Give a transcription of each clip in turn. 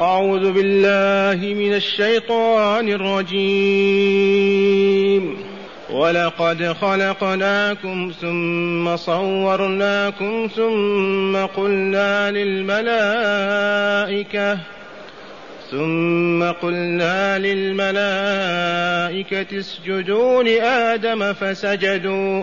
أعوذ بالله من الشيطان الرجيم. ولقد خلقناكم ثم صورناكم ثم قلنا للملائكة ثم قلنا للملائكة اسجدوا لآدم فسجدوا.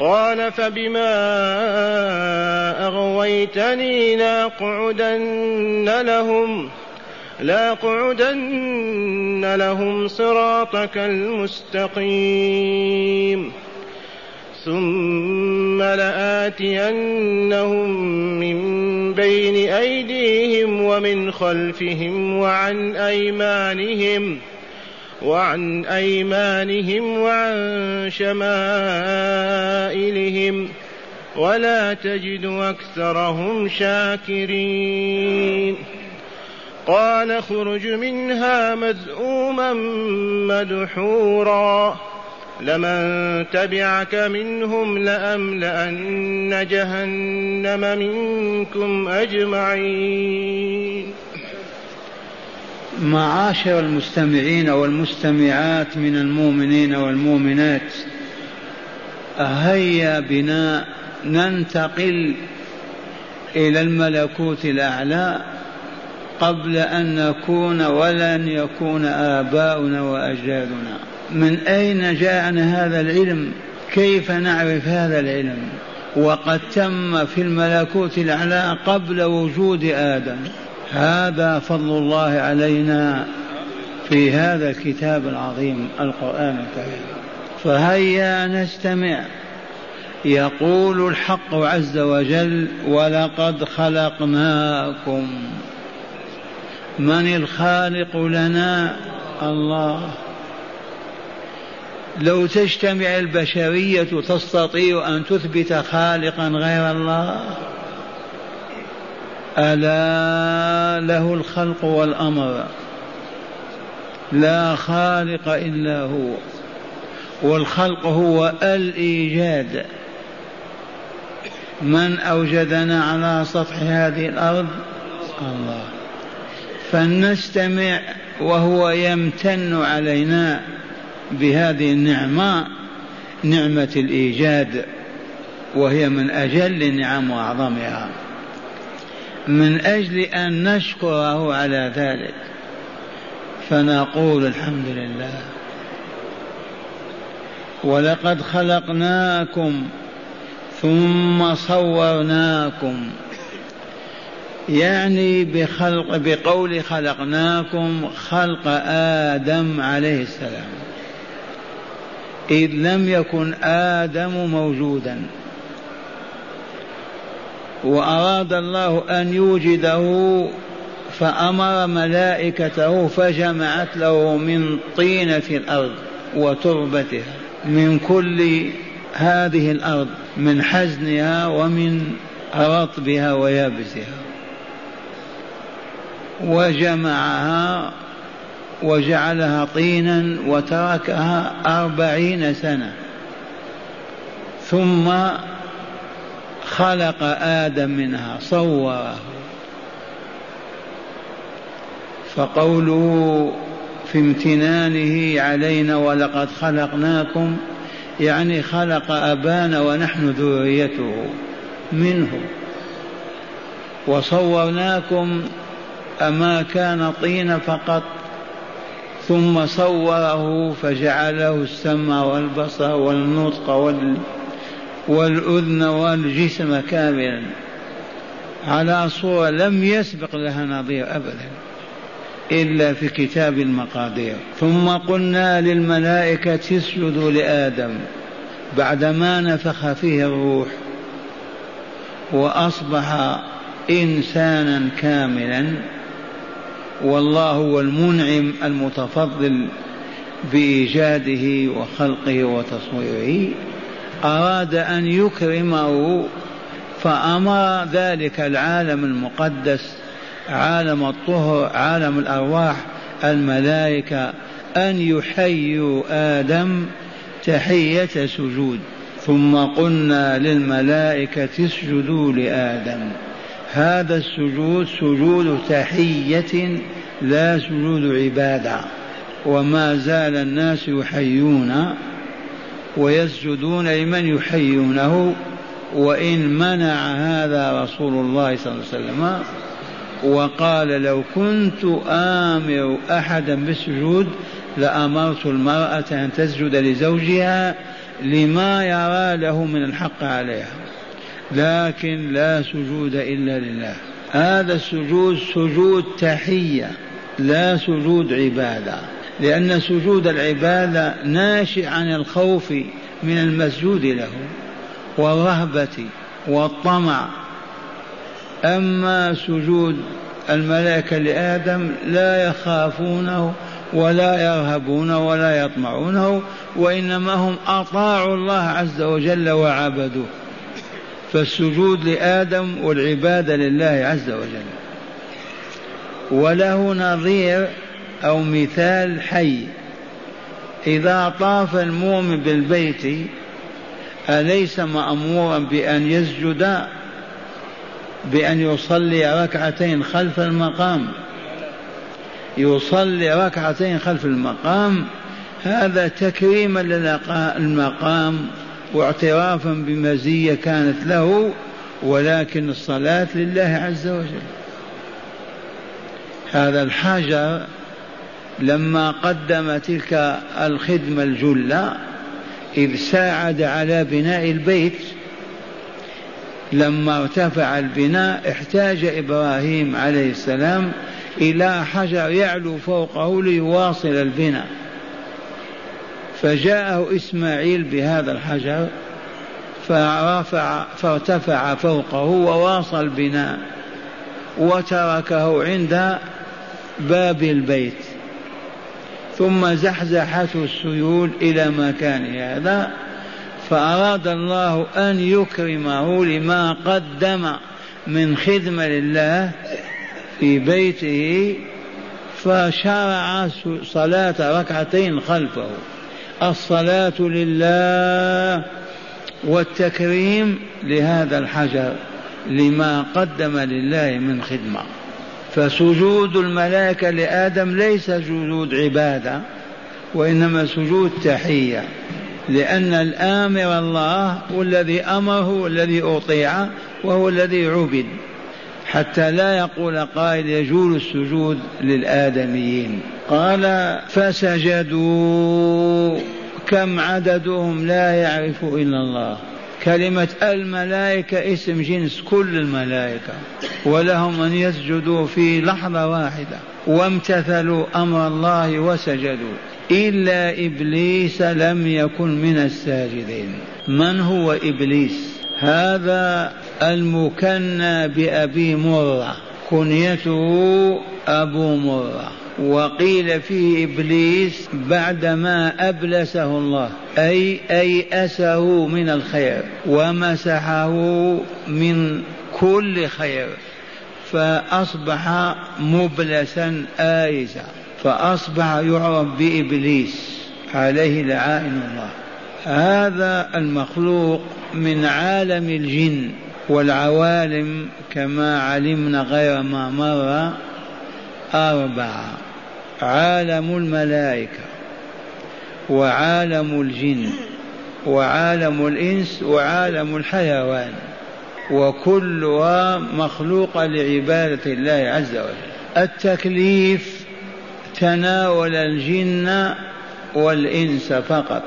قال فبما أغويتني لأقعدن لهم لأقعدن لهم صراطك المستقيم. ثم لآتينهم من بين أيديهم ومن خلفهم وعن أيمانهم ۖ. وعن أيمانهم وعن شمائلهم ولا تجد أكثرهم شاكرين. قال اخرج منها مذءوما مدحورا. لمن تبعك منهم لأملأن جهنم منكم أجمعين. معاشر المستمعين والمستمعات من المؤمنين والمؤمنات هيا بنا ننتقل إلى الملكوت الأعلى قبل أن نكون ولن يكون آباؤنا وأجدادنا. من أين جاءنا هذا العلم؟ كيف نعرف هذا العلم؟ وقد تم في الملكوت الأعلى قبل وجود آدم. هذا فضل الله علينا في هذا الكتاب العظيم القرآن الكريم. فهيا نستمع. يقول الحق عز وجل ولقد خلقناكم. من الخالق لنا؟ الله. لو تجتمع البشرية تستطيع أن تثبت خالقا غير الله. ألا له الخلق والأمر. لا خالق إلا هو. والخلق هو الإيجاد. من أوجدنا على سطح هذه الأرض؟ الله. فلنستمع وهو يمتن علينا بهذه النعمة نعمة الإيجاد وهي من أجل النعم وأعظمها من أجل أن نشكره على ذلك. فنقول الحمد لله. ولقد خلقناكم ثم صورناكم. يعني بخلق بقول خلقناكم خلق آدم عليه السلام. إذ لم يكن آدم موجودا. وأراد الله أن يوجده فأمر ملائكته فجمعت له من طينة الأرض وتربتها من كل هذه الأرض من حزنها ومن رطبها ويابسها. وجمعها وجعلها طينا وتركها أربعين سنة. ثم خلق آدم منها صوره فقوله في امتنانه علينا ولقد خلقناكم يعني خلق أبانا ونحن ذريته منه وصورناكم أما كان طين فقط ثم صوره فجعله السمع والبصر والنطق وال والأذن والجسم كاملا على صورة لم يسبق لها نظير أبدا إلا في كتاب المقادير. ثم قلنا للملائكة اسجدوا لآدم بعدما نفخ فيه الروح وأصبح إنسانا كاملا والله هو المنعم المتفضل بإيجاده وخلقه وتصويره. أراد أن يكرمه فأمر ذلك العالم المقدس عالم الطهر عالم الأرواح الملائكة أن يحيوا آدم تحية سجود. ثم قلنا للملائكة اسجدوا لآدم. هذا السجود سجود تحية لا سجود عبادة. وما زال الناس يحيون ويسجدون لمن يحيونه وإن منع هذا رسول الله صلى الله عليه وسلم. وقال لو كنت آمر أحدا بالسجود لأمرت المرأة أن تسجد لزوجها لما يرى له من الحق عليها. لكن لا سجود إلا لله. هذا السجود سجود تحية لا سجود عبادة. لأن سجود العبادة ناشئ عن الخوف من المسجود له والرهبة والطمع. أما سجود الملائكة لآدم لا يخافونه ولا يرهبونه ولا يطمعونه وإنما هم أطاعوا الله عز وجل وعبدوه. فالسجود لآدم والعبادة لله عز وجل. وله نظير أو مثال حي. إذا طاف المؤمن بالبيت أليس مأمورا بأن يسجد؟ بأن يصلي ركعتين خلف المقام. يصلي ركعتين خلف المقام هذا تكريما للمقام واعترافا بمزية كانت له ولكن الصلاة لله عز وجل. هذا الحجر لما قدم تلك الخدمة الجلة إذ ساعد على بناء البيت لما ارتفع البناء احتاج إبراهيم عليه السلام إلى حجر يعلو فوقه ليواصل البناء. فجاءه إسماعيل بهذا الحجر فرفع فارتفع فوقه وواصل البناء وتركه عند باب البيت. ثم زحزحته السيول إلى مكان هذا فأراد الله أن يكرمه لما قدم من خدمة لله في بيته فشرع صلاة ركعتين خلفه. الصلاة لله والتكريم لهذا الحجر لما قدم لله من خدمة. فسجود الملائكة لآدم ليس سجود عبادة وإنما سجود تحية. لأن الآمر الله والذي أمره والذي أطيع وهو الذي عبد. حتى لا يقول قائل يجوز السجود للآدميين. قال فسجدوا. كم عددهم لا يعرف إلا الله. كلمة الملائكة اسم جنس كل الملائكة ولهم أن يسجدوا في لحظة واحدة وامتثلوا أمر الله وسجدوا. إلا إبليس لم يكن من الساجدين. من هو إبليس؟ هذا المكنى بأبي مرة كنيته أبو مرة. وقيل فيه إبليس بعدما أبلسه الله أي أيأسه من الخير ومسحه من كل خير فأصبح مبلسا آيسا فأصبح يعرف بإبليس عليه لعائن الله. هذا المخلوق من عالم الجن والعوالم كما علمنا غير ما مر أربعة. عالم الملائكة وعالم الجن وعالم الإنس وعالم الحيوان وكلها مخلوقة لعبادة الله عز وجل. التكليف تناول الجن والإنس فقط.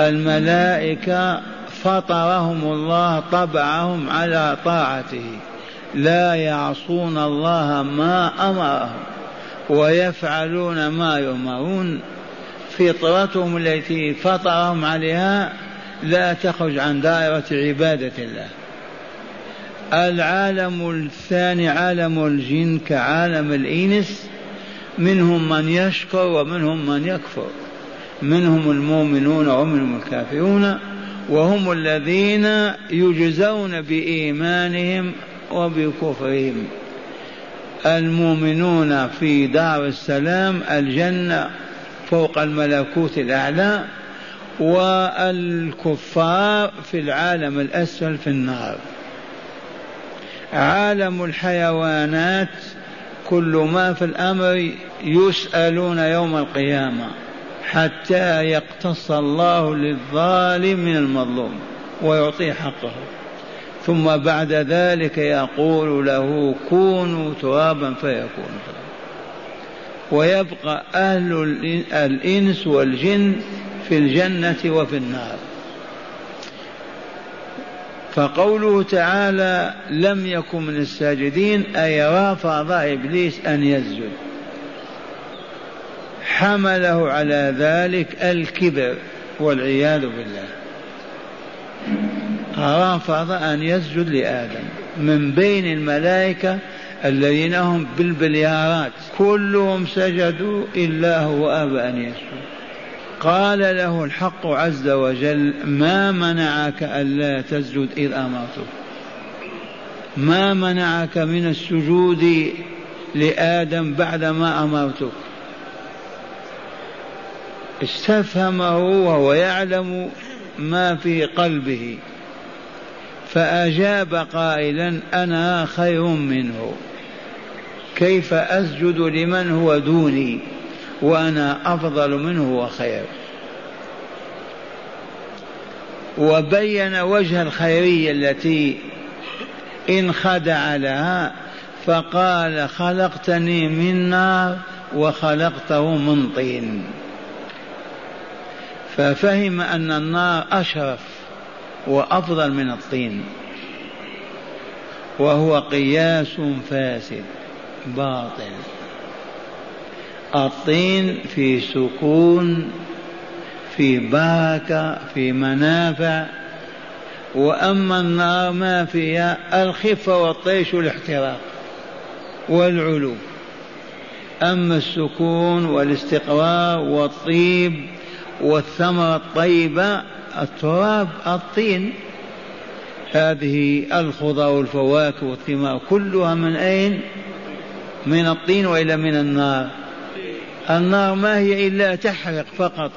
الملائكة فطرهم الله طبعهم على طاعته. لا يعصون الله ما أمرهم. ويفعلون ما يؤمرون. فطرتهم التي فطرهم عليها لا تخرج عن دائرة عبادة الله. العالم الثاني عالم الجن كعالم الإنس منهم من يشكر ومنهم من يكفر. منهم المؤمنون ومنهم الكافرون وهم الذين يجزون بإيمانهم وبكفرهم. المؤمنون في دار السلام الجنة فوق الملكوت الأعلى والكفار في العالم الأسفل في النار. عالم الحيوانات كل ما في الأمر يسألون يوم القيامة حتى يقتص الله للظالم من المظلوم ويعطيه حقه. ثم بعد ذلك يقول له كونوا ترابا فيكون ويبقى أهل الإنس والجن في الجنة وفي النار. فقوله تعالى لم يكن من الساجدين أي رافض إبليس أن يسجد. حمله على ذلك الكبر والعياذ بالله. رافض أن يسجد لآدم من بين الملائكة الذين هم بالبليارات. كلهم سجدوا إلا هو أبى أن يسجد. قال له الحق عز وجل ما منعك ألا تسجد إذ أمرتك؟ ما منعك من السجود لآدم بعدما أمرتك؟ استفهمه وهو يعلم ما في قلبه. فأجاب قائلا أنا خير منه. كيف أسجد لمن هو دوني وأنا أفضل منه وخير؟ وبين وجه الخيرية التي انخدع لها فقال خلقتني من نار وخلقته من طين. ففهم أن النار أشرف. وأفضل من الطين. وهو قياس فاسد باطل الطين في سكون في بركة في منافع. وأما النار ما فيها الخفة والطيش والاحتراق والعلو. أما السكون والاستقرار والطيب والثمرة الطيبة التراب الطين. هذه الخضر والفواكه والثمار كلها من أين؟ من الطين وإلا من النار. النار ما هي إلا تحرق فقط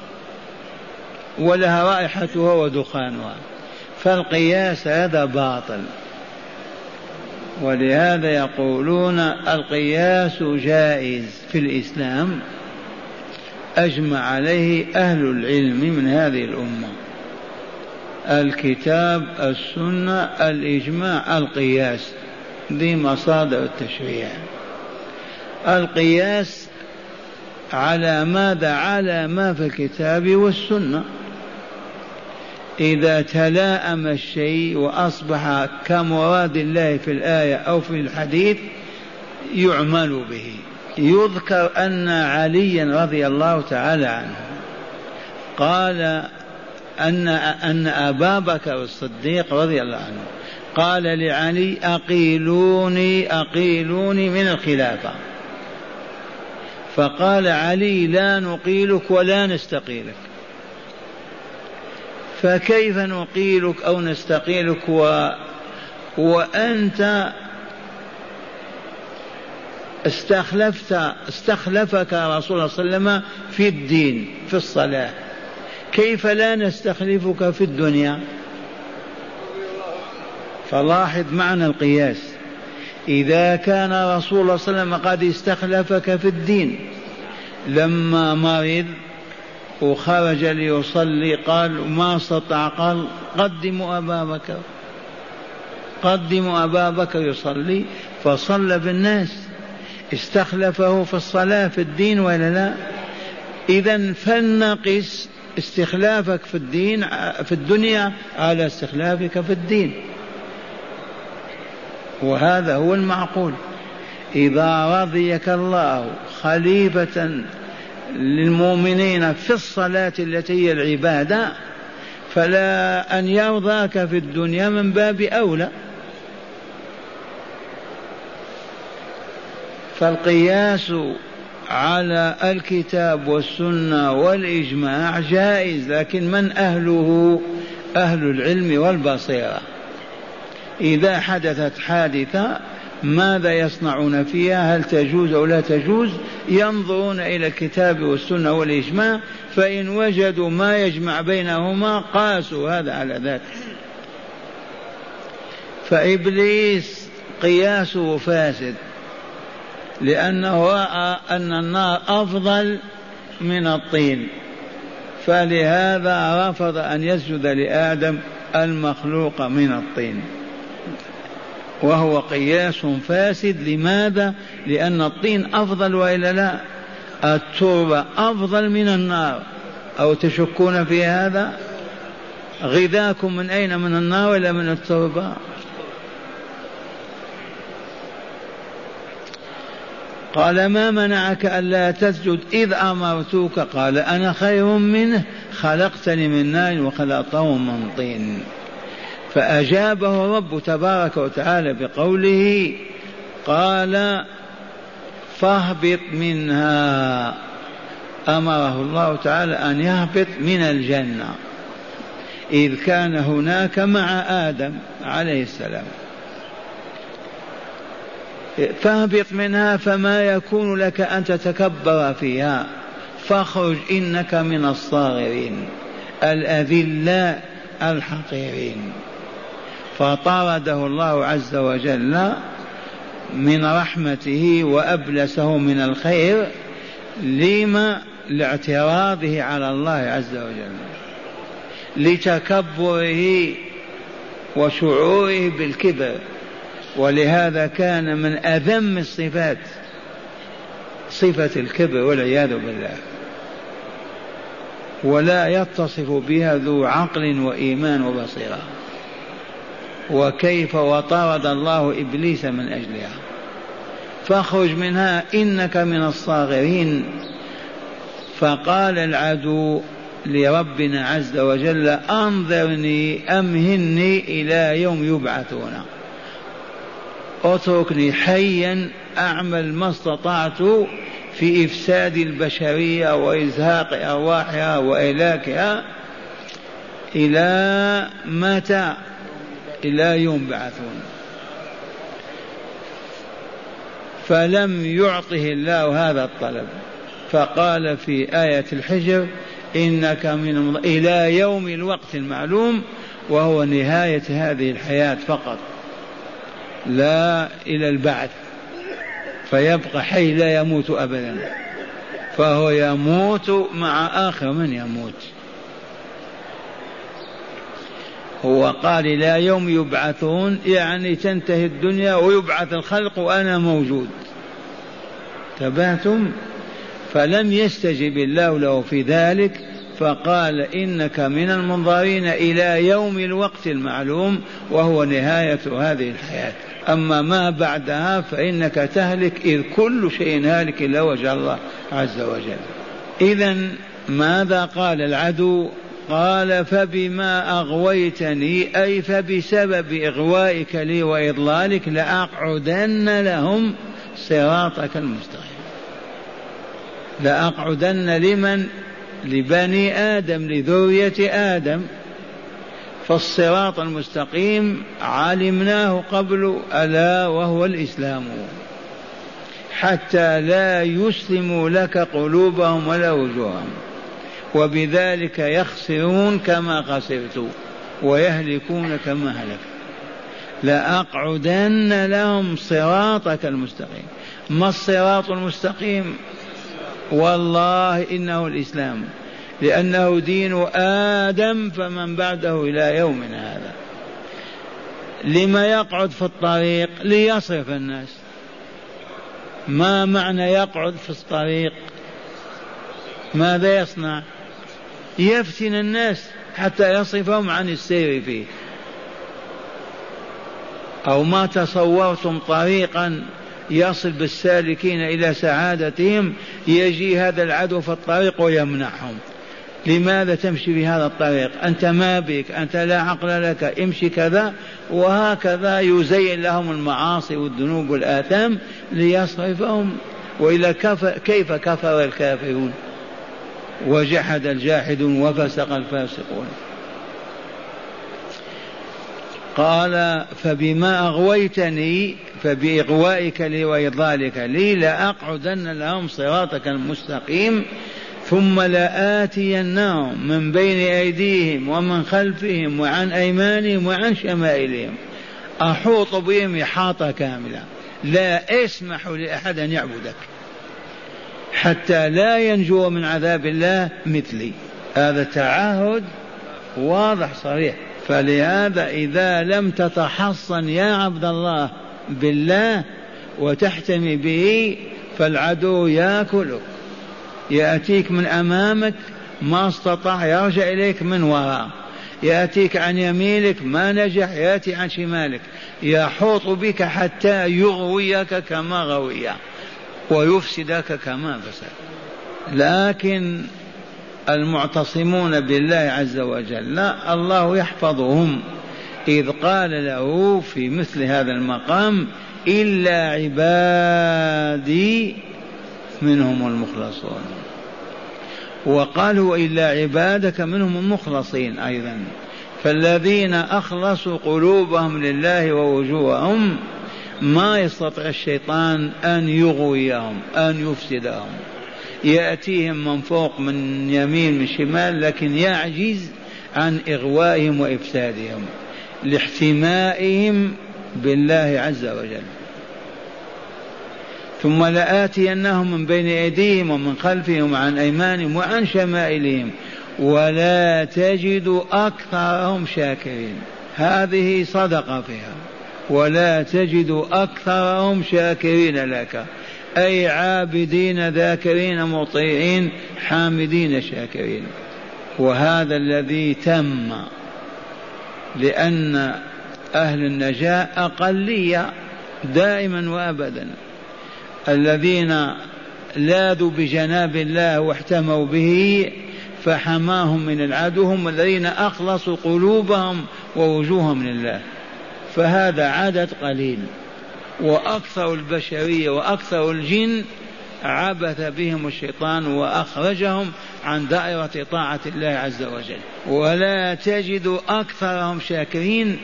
ولها رائحتها ودخانها. فالقياس هذا باطل. ولهذا يقولون القياس جائز في الإسلام. أجمع عليه أهل العلم من هذه الأمة. الكتاب السنة الإجماع القياس. دي مصادر التشريع. القياس على ماذا؟ على ما في الكتاب والسنة. إذا تلاءم الشيء وأصبح كمراد الله في الآية أو في الحديث يعمل به. يذكر أن عليا رضي الله تعالى عنه. قال أن أن أبا بكر الصديق رضي الله عنه قال لعلي أقيلوني أقيلوني من الخلافة. فقال علي لا نقيلك ولا نستقيلك. فكيف نقيلك أو نستقيلك؟ و... وأنت استخلفت استخلفك رسول الله صلى الله عليه وسلم في الدين في الصلاة. كيف لا نستخلفك في الدنيا؟ فلاحظ معنى القياس. إذا كان رسول الله صلى الله عليه وسلم قد استخلفك في الدين لما مرض وخرج ليصلي قال ما استطاع قال قدموا أبا بكر قدموا أبا بكر يصلي فصلى بالناس استخلفه في الصلاة في الدين ولا لا؟ إذا فلنقس استخلافك في الدين في الدنيا على استخلافك في الدين. وهذا هو المعقول. إذا رضيك الله خليفة للمؤمنين في الصلاة التي هي العبادة فلا أن يرضاك في الدنيا من باب أولى. فالقياس على الكتاب والسنة والإجماع جائز لكن من أهله؟ أهل العلم والبصيرة. إذا حدثت حادثة ماذا يصنعون فيها؟ هل تجوز أو لا تجوز؟ ينظرون إلى الكتاب والسنة والإجماع فإن وجدوا ما يجمع بينهما قاسوا هذا على ذاك فإبليس قياسه فاسد. لأنه رأى أن النار أفضل من الطين. فلهذا رفض أن يسجد لآدم المخلوق من الطين. وهو قياس فاسد. لماذا؟ لأن الطين أفضل وإلا لا؟ التربة أفضل من النار. أو تشكون في هذا؟ غذاكم من أين؟ من النار ولا من التربة؟ قال ما منعك ألا تسجد؟ إذ أمرتك. قال أنا خير منه. خلقتني من نار وخلقته من طين. فأجابه الرب تبارك وتعالى بقوله قال فاهبط منها. أمره الله تعالى أن يهبط من الجنة. إذ كان هناك مع آدم عليه السلام. فاهبط منها فما يكون لك أن تتكبر فيها. فاخرج إنك من الصاغرين الأذلاء الحقيرين. فطرده الله عز وجل من رحمته وأبلسه من الخير لما لاعتراضه على الله عز وجل لتكبره وشعوره بالكبر. ولهذا كان من أذم الصفات صفة الكبر والعياذ بالله. ولا يتصف بها ذو عقل وإيمان وبصيرة. وكيف وطرد الله إبليس من أجلها. فاخرج منها إنك من الصاغرين. فقال العدو لربنا عز وجل أنظرني أمهني إلى يوم يبعثون. اتركني حيا أعمل ما استطعت في إفساد البشرية وإزهاق أرواحها وإلاكها إلى متى؟ إلى يوم بعثون فلم يعطه الله هذا الطلب. فقال في آية الحجر إنك من إلى يوم الوقت المعلوم وهو نهاية هذه الحياة فقط. لا إلى البعث فيبقى حي لا يموت أبدا. فهو يموت مع آخر من يموت. هو قال إلى يوم يبعثون يعني تنتهي الدنيا ويبعث الخلق وأنا موجود. تبهتم فلم يستجب الله له في ذلك فقال إنك من المنظرين إلى يوم الوقت المعلوم وهو نهاية هذه الحياة. أما ما بعدها فإنك تهلك إذ كل شيء هالك إلا وجه الله عز وجل. إذا ماذا قال العدو؟ قال فبما أغويتني أي فبسبب إغوائك لي وإضلالك لأقعدن لهم صراطك المستقيم. لأقعدن لمن؟ لبني آدم لذرية آدم. فالصراط المستقيم علمناه قبل ألا وهو الإسلام. حتى لا يسلموا لك قلوبهم ولا وجوههم. وبذلك يخسرون كما خسرت ويهلكون كما هلك. لأقعدن لهم صراطك المستقيم. ما الصراط المستقيم؟ والله إنه الإسلام. لأنه دين آدم فمن بعده إلى يومنا هذا. لما يقعد في الطريق ليصرف الناس. ما معنى يقعد في الطريق؟ ماذا يصنع؟ يفتن الناس حتى يصرفهم عن السير فيه. أو ما تصورتم طريقا يصل بالسالكين إلى سعادتهم يجي هذا العدو في الطريق ويمنعهم. لماذا تمشي بهذا الطريق؟ أنت ما بك أنت لا عقل لك امشي كذا وهكذا يزين لهم المعاصي والذنوب والآثام ليصرفهم. وإلى كيف كفر الكافرون؟ وجحد الجاحدون وفسق الفاسقون. قال فبما أغويتني فبإغوائك لي وإضلالك لي لأقعدن لهم صراطك المستقيم. ثم لآتينهم من بين أيديهم ومن خلفهم وعن أيمانهم وعن شمائلهم. أحوط بهم إحاطة كاملة. لا أسمح لأحد أن يعبدك. حتى لا ينجو من عذاب الله مثلي. هذا تعهد واضح صريح. فلهذا إذا لم تتحصن يا عبد الله بالله وتحتمي به فالعدو يأكلك. يأتيك من أمامك ما استطاع يرجع إليك من وراء. يأتيك عن يمينك ما نجح يأتي عن شمالك. يحوط بك حتى يغويك كما غوي ويفسدك كما فسد. لكن المعتصمون بالله عز وجل لا الله يحفظهم. إذ قال له في مثل هذا المقام إلا عبادي منهم المخلصون. وقالوا إلا عبادك منهم المخلصين أيضا. فالذين أخلصوا قلوبهم لله ووجوههم ما يستطيع الشيطان أن يغويهم أن يفسدهم. يأتيهم من فوق من يمين من شمال لكن يعجز عن إغوائهم وإفسادهم لاحتمائهم بالله عز وجل. ثم لآتينهم من بين أيديهم ومن خلفهم وعن أيمانهم وعن شمائلهم ولا تجد أكثرهم شاكرين. هذه صدقة فيها. ولا تجد أكثرهم شاكرين لك. أي عابدين ذاكرين مطيعين حامدين شاكرين. وهذا الذي تم لأن أهل النجاة أقلية دائما وأبدا. الذين لاذوا بجناب الله واحتموا به فحماهم من العدو هم الذين أخلصوا قلوبهم ووجوههم لله. فهذا عدد قليل. وأكثر البشرية وأكثر الجن عبث بهم الشيطان وأخرجهم عن دائرة طاعة الله عز وجل. ولا تجد أكثرهم شاكرين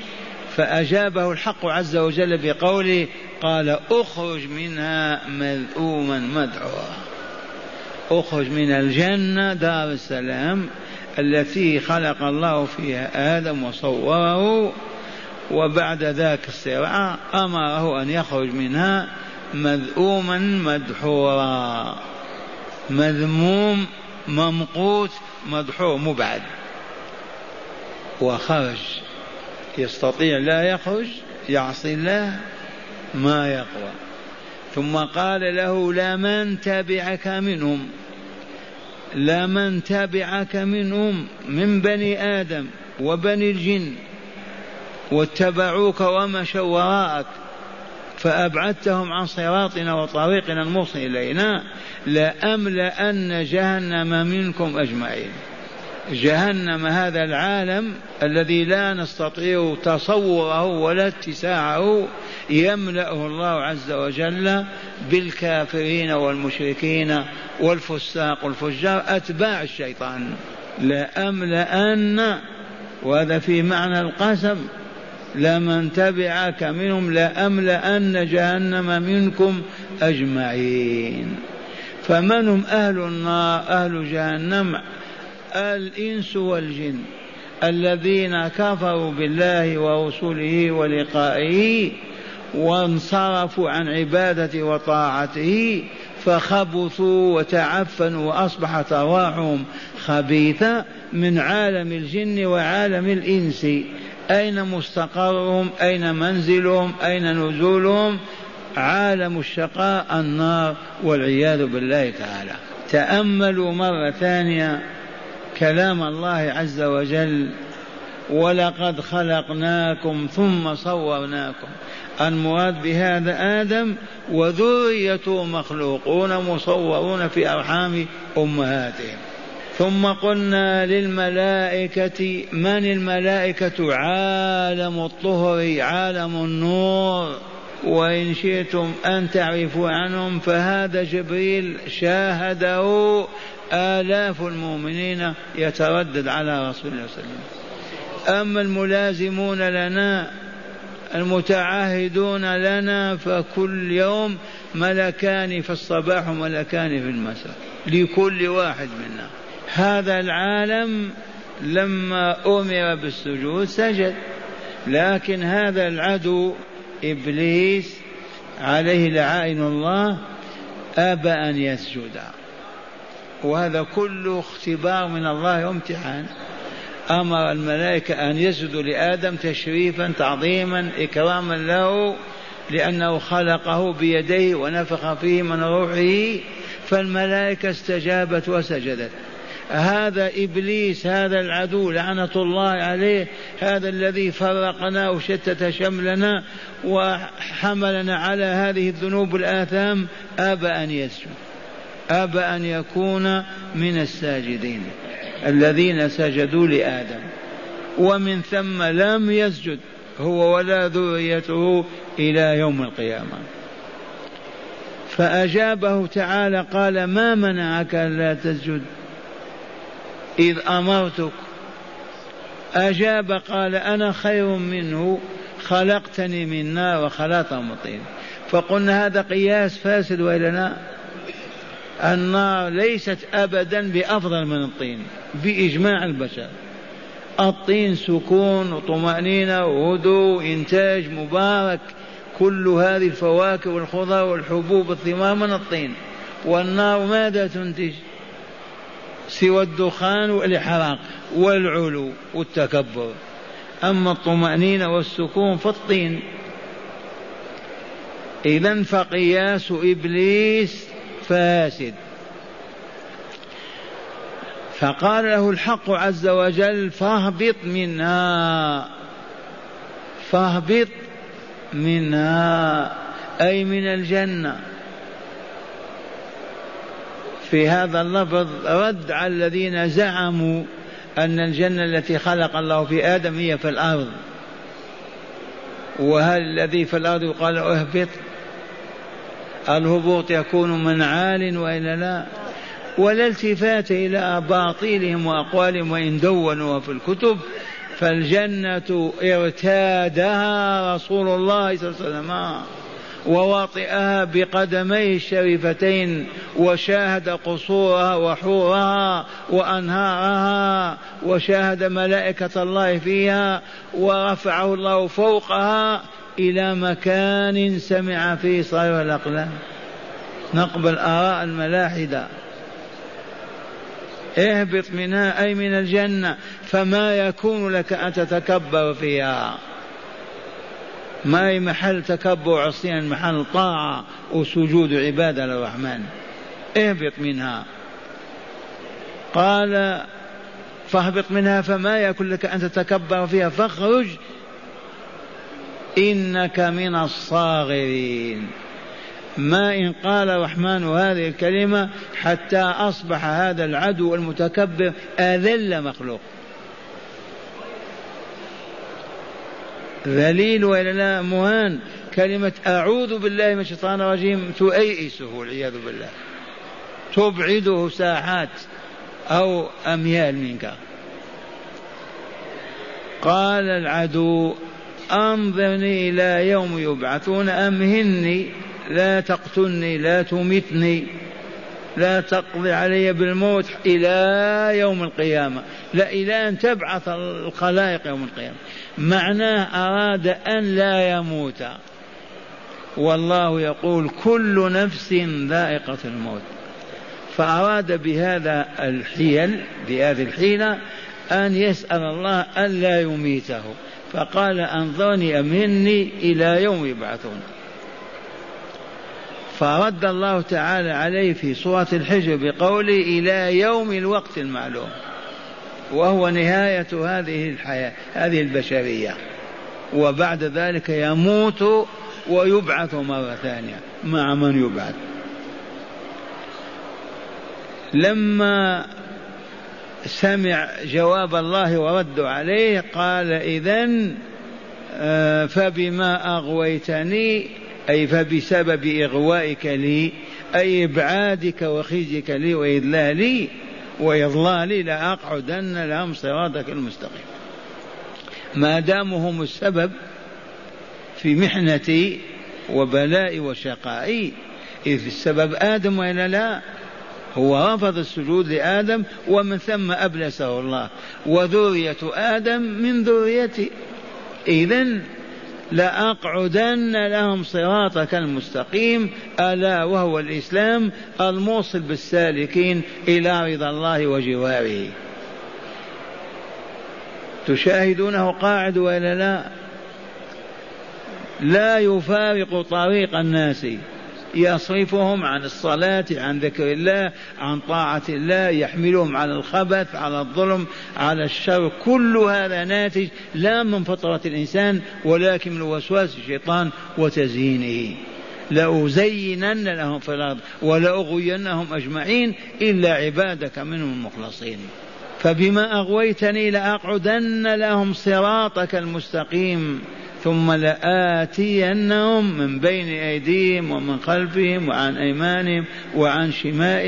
فأجابه الحق عز وجل بقوله قال اخرج منها مذءوما مدعوا اخرج من الجنة دار السلام التي خلق الله فيها آدم وصوره وبعد ذاك الصراع أمره أن يخرج منها مذءوما مدحورا. مذموم ممقوت مدحور مبعد. وخرج. يستطيع لا يخرج يعصي الله ما يقوى. ثم قال له لمن تبعك منهم. لمن تبعك منهم من بني آدم وبني الجن. واتبعوك ومشوا وراءك. فأبعدتهم عن صراطنا وطريقنا الموصل إلينا. لأملأن جهنم منكم أجمعين. جهنم هذا العالم الذي لا نستطيع تصوره ولا اتساعه يملأه الله عز وجل بالكافرين والمشركين والفساق والفجار. أتباع الشيطان. لأملأن وهذا في معنى القسم لمن تبعك منهم لأملأن جهنم منكم أجمعين. فمن هم أهل النار أهل جهنم الإنس والجن الذين كفروا بالله ورسله ولقائه وانصرفوا عن عبادته وطاعته فخبثوا وتعفنوا وأصبحت أرواحهم خبيثة من عالم الجن وعالم الإنس. أين مستقرهم؟ أين منزلهم؟ أين نزولهم؟ عالم الشقاء النار والعياذ بالله تعالى. تأملوا مرة ثانية. كلام الله عز وجل ولقد خلقناكم ثم صورناكم المراد بهذا آدم وذريته مخلوقون مصورون في أرحام أمهاتهم. ثم قلنا للملائكة من الملائكة؟ عالم الطهر عالم النور. وإن شئتم أن تعرفوا عنهم فهذا جبريل شاهده آلاف المؤمنين يتردد على رسول الله صلى الله عليه وسلم. أما الملازمون لنا المتعاهدون لنا فكل يوم ملكان في الصباح وملكان في المساء لكل واحد منا. هذا العالم لما أمر بالسجود سجد لكن هذا العدو إبليس عليه لعائن الله أبى أن يسجد. وهذا كله اختبار من الله وامتحان. أمر الملائكة أن يسجدوا لآدم تشريفا تعظيما إكراما له لأنه خلقه بيديه ونفخ فيه من روحه فالملائكة استجابت وسجدت. هذا إبليس هذا العدو لعنة الله عليه هذا الذي فرقنا وشتت شملنا وحملنا على هذه الذنوب الآثام أبى أن يسجد. ابى أن يكون من الساجدين الذين سجدوا لآدم. ومن ثم لم يسجد هو ولا ذريته إلى يوم القيامة. فأجابه تعالى قال ما منعك ألا تسجد؟ إذ أمرتك. أجاب قال أنا خير منه خلقتني من نار وخلقته من طين فقلنا هذا قياس فاسد وإلا لا النار ليست أبدا بأفضل من الطين بإجماع البشر. الطين سكون وطمأنينة وهدوء إنتاج مبارك. كل هذه الفواكه والخضر والحبوب والثمار من الطين. والنار ماذا تنتج؟ سوى الدخان والإحراق والعلو والتكبر. أما الطمأنينة والسكون فالطين. إذا فقياس إبليس فاسد. فقال له الحق عز وجل فاهبط منها فاهبط منها أي من الجنة. في هذا اللفظ رد على الذين زعموا أن الجنة التي خلق الله في آدم هي في الأرض. وهل الذي في الأرض يقال اهبط؟ الهبوط يكون من عال وإلا لا؟ ولا التفات إلى باطلهم وأقوالهم وإن دونوا في الكتب فالجنة ارتادها رسول الله صلى الله عليه وسلم. وواطئها بقدميه الشريفتين وشاهد قصورها وحورها وأنهارها وشاهد ملائكة الله فيها ورفعه الله فوقها إلى مكان سمع فيه صار الأقلام. نقبل آراء الملاحدة. اهبط منها أي من الجنة فما يكون لك أن تتكبر فيها. ما هي محل تكبر عصيان؟ محل طاعة وسجود عبادة للرحمن. اهبط منها. قال فاهبط منها فما يكن لك أن تتكبر فيها. فاخرج إنك من الصاغرين. ما إن قال الرحمن هذه الكلمة حتى أصبح هذا العدو المتكبر أذل مخلوق. ذليل وإلا لا مهان. كلمة أعوذ بالله من الشيطان الرجيم تؤيسه والعياذ بالله. تبعده ساحات أو أميال منك. قال العدو أنظرني إلى يوم يبعثون أمهني لا تقتلني لا تمتني لا تقضي علي بالموت إلى يوم القيامة. لا إلى أن تبعث الخلائق يوم القيامة. معناه أراد أن لا يموت. والله يقول كل نفس ذائقة الموت. فأراد بهذا الحيل بهذه الحيلة أن يسأل الله أن لا يميته. فقال أنظرني أمني إلى يوم يبعثون. فرد الله تعالى عليه في سورة الحجر بقوله إلى يوم الوقت المعلوم وهو نهاية هذه الحياة هذه البشرية. وبعد ذلك يموت ويبعث مرة ثانية مع من يبعث. لما سمع جواب الله ورد عليه قال إذا آه، فبما أغويتني أي فبسبب إغوائك لي أي إبعادك وخزيك لي وإذلالي وإضلالي لأقعدن لهم صراطك المستقيم. ما داموا هم السبب في محنتي وبلائي وشقائي إذ السبب آدم وإلا لا؟ هو رفض السجود لآدم ومن ثم أبلسه الله. وذرية آدم من ذريته. إذا لأقعدن لهم صراطك المستقيم ألا وهو الإسلام الموصل بالسالكين إلى رضا الله وجواره. تشاهدونه قاعد ولا لا؟ لا يفارق طريق الناس. يصرفهم عن الصلاة عن ذكر الله عن طاعة الله يحملهم على الخبث على الظلم على الشر. كل هذا ناتج لا من فطرة الإنسان ولكن من وسواس الشيطان وتزيينه. لأزينن لهم في الأرض ولأغوينهم أجمعين إلا عبادك منهم المخلصين. فبما أغويتني لأقعدن لهم صراطك المستقيم. ثم لآتينهم من بين أيديهم ومن خلفهم وعن أيمانهم وعن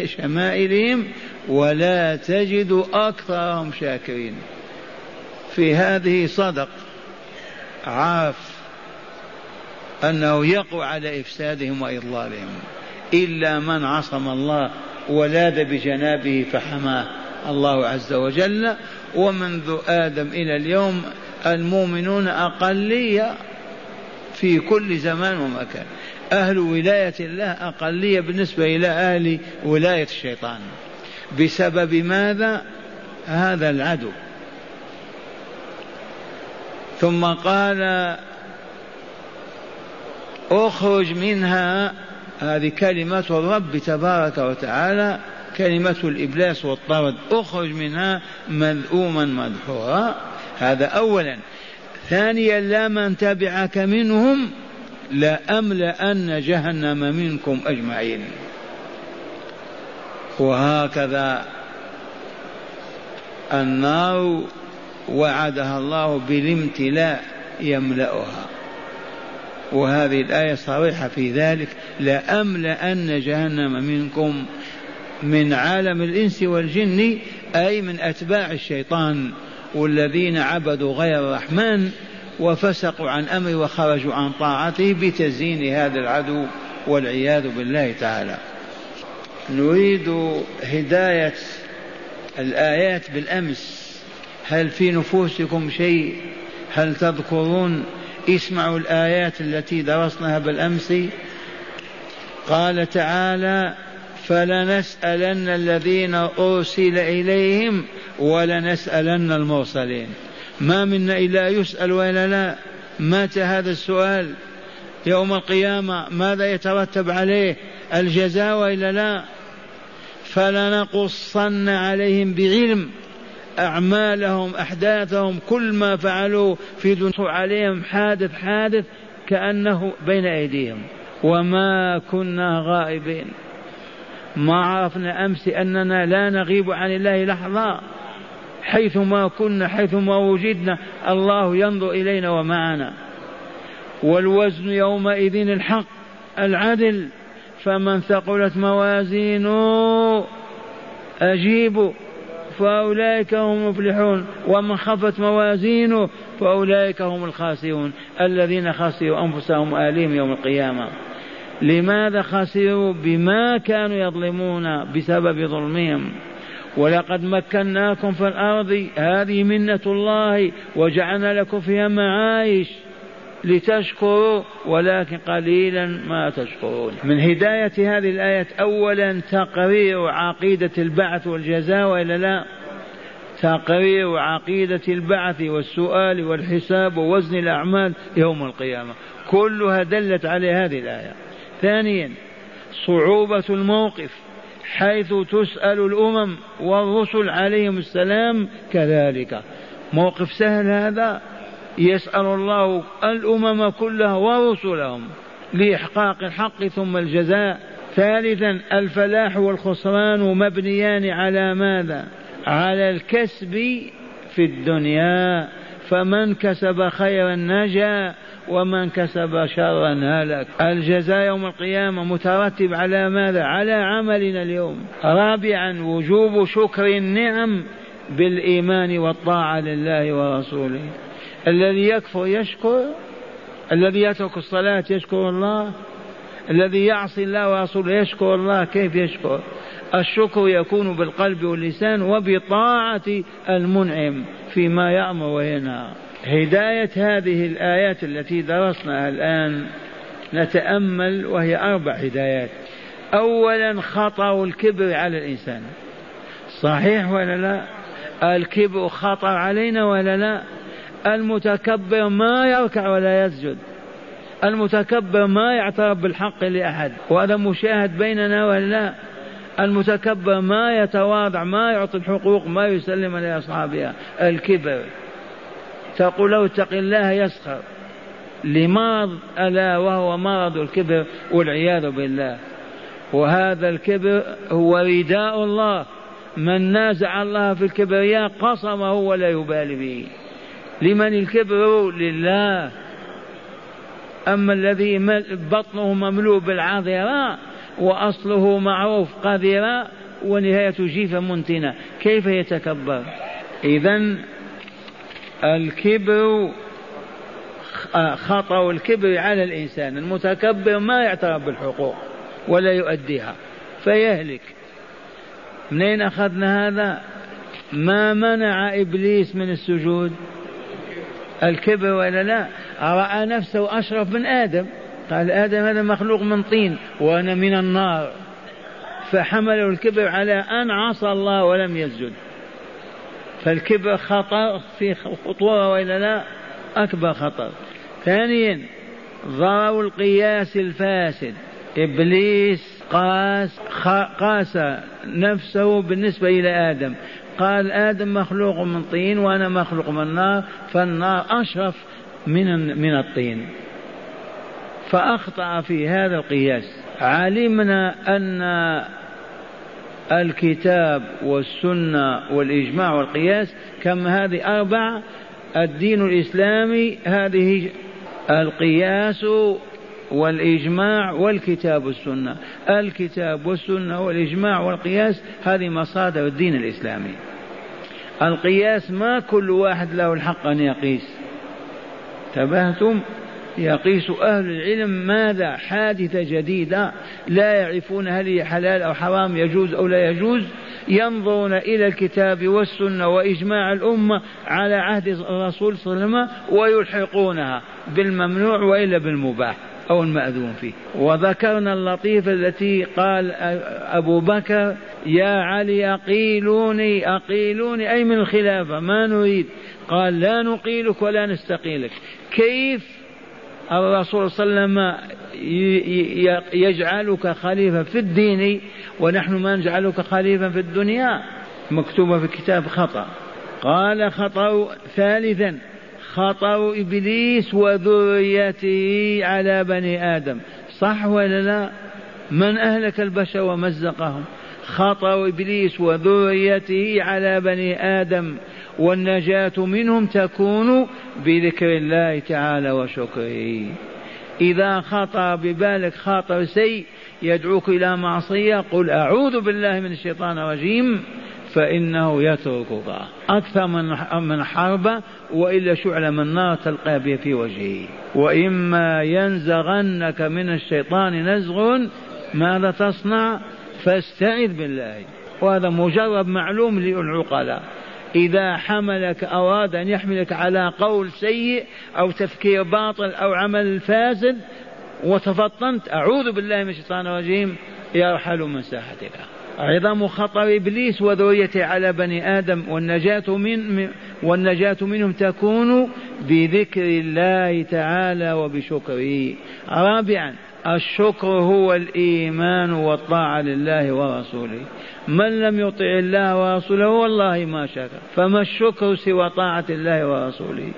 شمائلهم ولا تجد أكثرهم شاكرين. في هذه صدق عاف أنه يقوى على إفسادهم وإضلالهم. إلا من عصم الله ولاذ بجنابه فحماه الله عز وجل. ومنذ آدم إلى اليوم المؤمنون أقلية في كل زمان ومكان. أهل ولاية الله أقلية بالنسبة إلى أهل ولاية الشيطان. بسبب ماذا؟ هذا العدو. ثم قال اخرج منها. هذه كلمة الرب تبارك وتعالى كلمة الإبلاس والطرد. اخرج منها مذءوما مدحورا. هذا أولا. ثانيا لا من تبعك منهم لأملأن جهنم منكم أجمعين. وهكذا النار وعدها الله بالامتلاء يملأها. وهذه الآية صريحة في ذلك لأملأن جهنم منكم من عالم الإنس والجن أي من أتباع الشيطان. والذين عبدوا غير الرحمن وفسقوا عن أمره وخرجوا عن طاعته بتزيين هذا العدو والعياذ بالله تعالى. نريد هداية الآيات بالأمس. هل في نفوسكم شيء؟ هل تذكرون؟ اسمعوا الآيات التي درسناها بالأمس. قال تعالى فلنسألن الذين أرسل إليهم ولنسألن المرسلين. ما منا إلا يسأل وإلا لا. متى هذا السؤال يوم القيامة. ماذا يترتب عليه؟ الجزاء وإلا لا؟ فلنقصن عليهم بعلم. أعمالهم أحداثهم كل ما فعلوا في دنيا. عليهم حادث حادث كأنه بين أيديهم. وما كنا غائبين. ما عرفنا أمس أننا لا نغيب عن الله لحظة. حيثما كنا حيثما وجدنا الله ينظر إلينا ومعنا. والوزن يومئذ الحق العدل. فمن ثقلت موازينه أجيبوا فأولئك هم المفلحون. ومن خفت موازينه فأولئك هم الخاسرون. الذين خسروا أنفسهم وآلهم يوم القيامة. لماذا خسروا بما كانوا يظلمون بسبب ظلمهم؟ ولقد مكناكم في الأرض هذه منة الله وجعلنا لكم فيها معايش لتشكروا ولكن قليلا ما تشكرون. من هداية هذه الآية أولا تقرير عقيدة البعث والجزاء وإلا لا؟ تقرير عقيدة البعث والسؤال والحساب ووزن الأعمال يوم القيامة. كلها دلت على هذه الآية. ثانيا صعوبة الموقف حيث تسأل الأمم والرسل عليهم السلام كذلك. موقف سهل هذا؟ يسأل الله الأمم كلها ورسلهم لإحقاق الحق ثم الجزاء. ثالثا الفلاح والخسران مبنيان على ماذا؟ على الكسب في الدنيا. فمن كسب خيرا نجا ومن كسب شرا هلك. الجزاء يوم القيامة مترتب على ماذا؟ على عملنا اليوم. رابعا وجوب شكر النعم بالإيمان والطاعة لله ورسوله. الذي يكفر يشكر الذي يترك الصلاة يشكر الله الذي يعصي الله ورسوله يشكر الله كيف يشكر؟ الشكر يكون بالقلب واللسان وبطاعة المنعم فيما يأمر وينهى. هداية هذه الآيات التي درسناها الآن نتأمل وهي أربع هدايات. أولا خطر الكبر على الإنسان. صحيح ولا لا؟ الكبر خطر علينا ولا لا؟ المتكبر ما يركع ولا يسجد. المتكبر ما يعترف بالحق لأحد وهذا مشاهد بيننا ولا لا. المتكبر ما يتواضع ما يعطي الحقوق ما يسلم لأصحابها. الكبر تقول له اتق الله يسخر. لمرض ألا وهو مرض الكبر والعياذ بالله؟ وهذا الكبر هو رداء الله. من نازع الله في الكبرياء قصمه ولا يبالي به. لمن الكبر؟ لله. أما الذي بطنه مملوء بالعذراء وأصله معروف قذرة ونهاية جيفة منتنة كيف يتكبر؟ إذا الكبر خطأ الكبر على الإنسان المتكبر ما يعترف بالحقوق ولا يؤديها فيهلك. منين أخذنا هذا؟ ما منع إبليس من السجود؟ الكبر ولا لا؟ رأى نفسه أشرف من آدم. قال آدم هذا مخلوق من طين وأنا من النار. فحمله الكبر على أن عصى الله ولم يسجد. فالكبر خطر في خطورة وإلا لا؟ أكبر خطر ثانيا ضرر القياس الفاسد. إبليس قاس قاس نفسه بالنسبة إلى آدم. قال آدم مخلوق من طين وأنا مخلوق من نار فالنار أشرف من من الطين. فأخطأ في هذا القياس. علمنا أن الكتاب والسنة والإجماع والقياس كم هذه أربع. الدين الإسلامي هذه القياس والإجماع والكتاب والسنة. الكتاب والسنة والإجماع والقياس هذه مصادر الدين الإسلامي. القياس ما كل واحد له الحق أن يقيس. تبهتم يقيس أهل العلم ماذا؟ حادثة جديدة. لا يعرفون هل هي حلال أو حرام يجوز أو لا يجوز. ينظرون إلى الكتاب والسنة وإجماع الأمة على عهد الرسول صلى الله عليه وسلم ويلحقونها بالممنوع وإلا بالمباح. أو المأذون فيه. وذكرنا اللطيفة التي قال أبو بكر يا علي أقيلوني أقيلوني أي من الخلافة ما نريد. قال لا نقيلك ولا نستقيلك. كيف الرسول صلى الله عليه وسلم يجعلك خليفة في الدين ونحن ما نجعلك خليفة في الدنيا؟ مكتوبة في الكتاب خطأ. قال خطأ ثالثا. خطر إبليس وذريته على بني آدم. صح ولا لا؟ من أهلك البشر ومزقهم؟ خطر إبليس وذريته على بني آدم والنجاة منهم تكون بذكر الله تعالى وشكره. إذا خطر ببالك خاطر سيء يدعوك إلى معصية قل أعوذ بالله من الشيطان الرجيم. فإنه يتركك. أكثر من من حرب وإلا شعلة من نار تلقى به في وجهه. وإما ينزغنك من الشيطان نزغ ماذا تصنع؟ فاستعذ بالله. وهذا مجرد معلوم للعقلاء. إذا حملك أراد أن يحملك على قول سيء أو تفكير باطل أو عمل فاسد وتفطنت أعوذ بالله من الشيطان الرجيم يرحل من ساحتك. عظم خطر إبليس وذريته على بني آدم والنجاة من والنجاة منهم تكون بذكر الله تعالى وبشكره. رابعا الشكر هو الإيمان والطاعة لله ورسوله. من لم يطع الله ورسوله والله ما شكر، فما الشكر سوى طاعة الله ورسوله.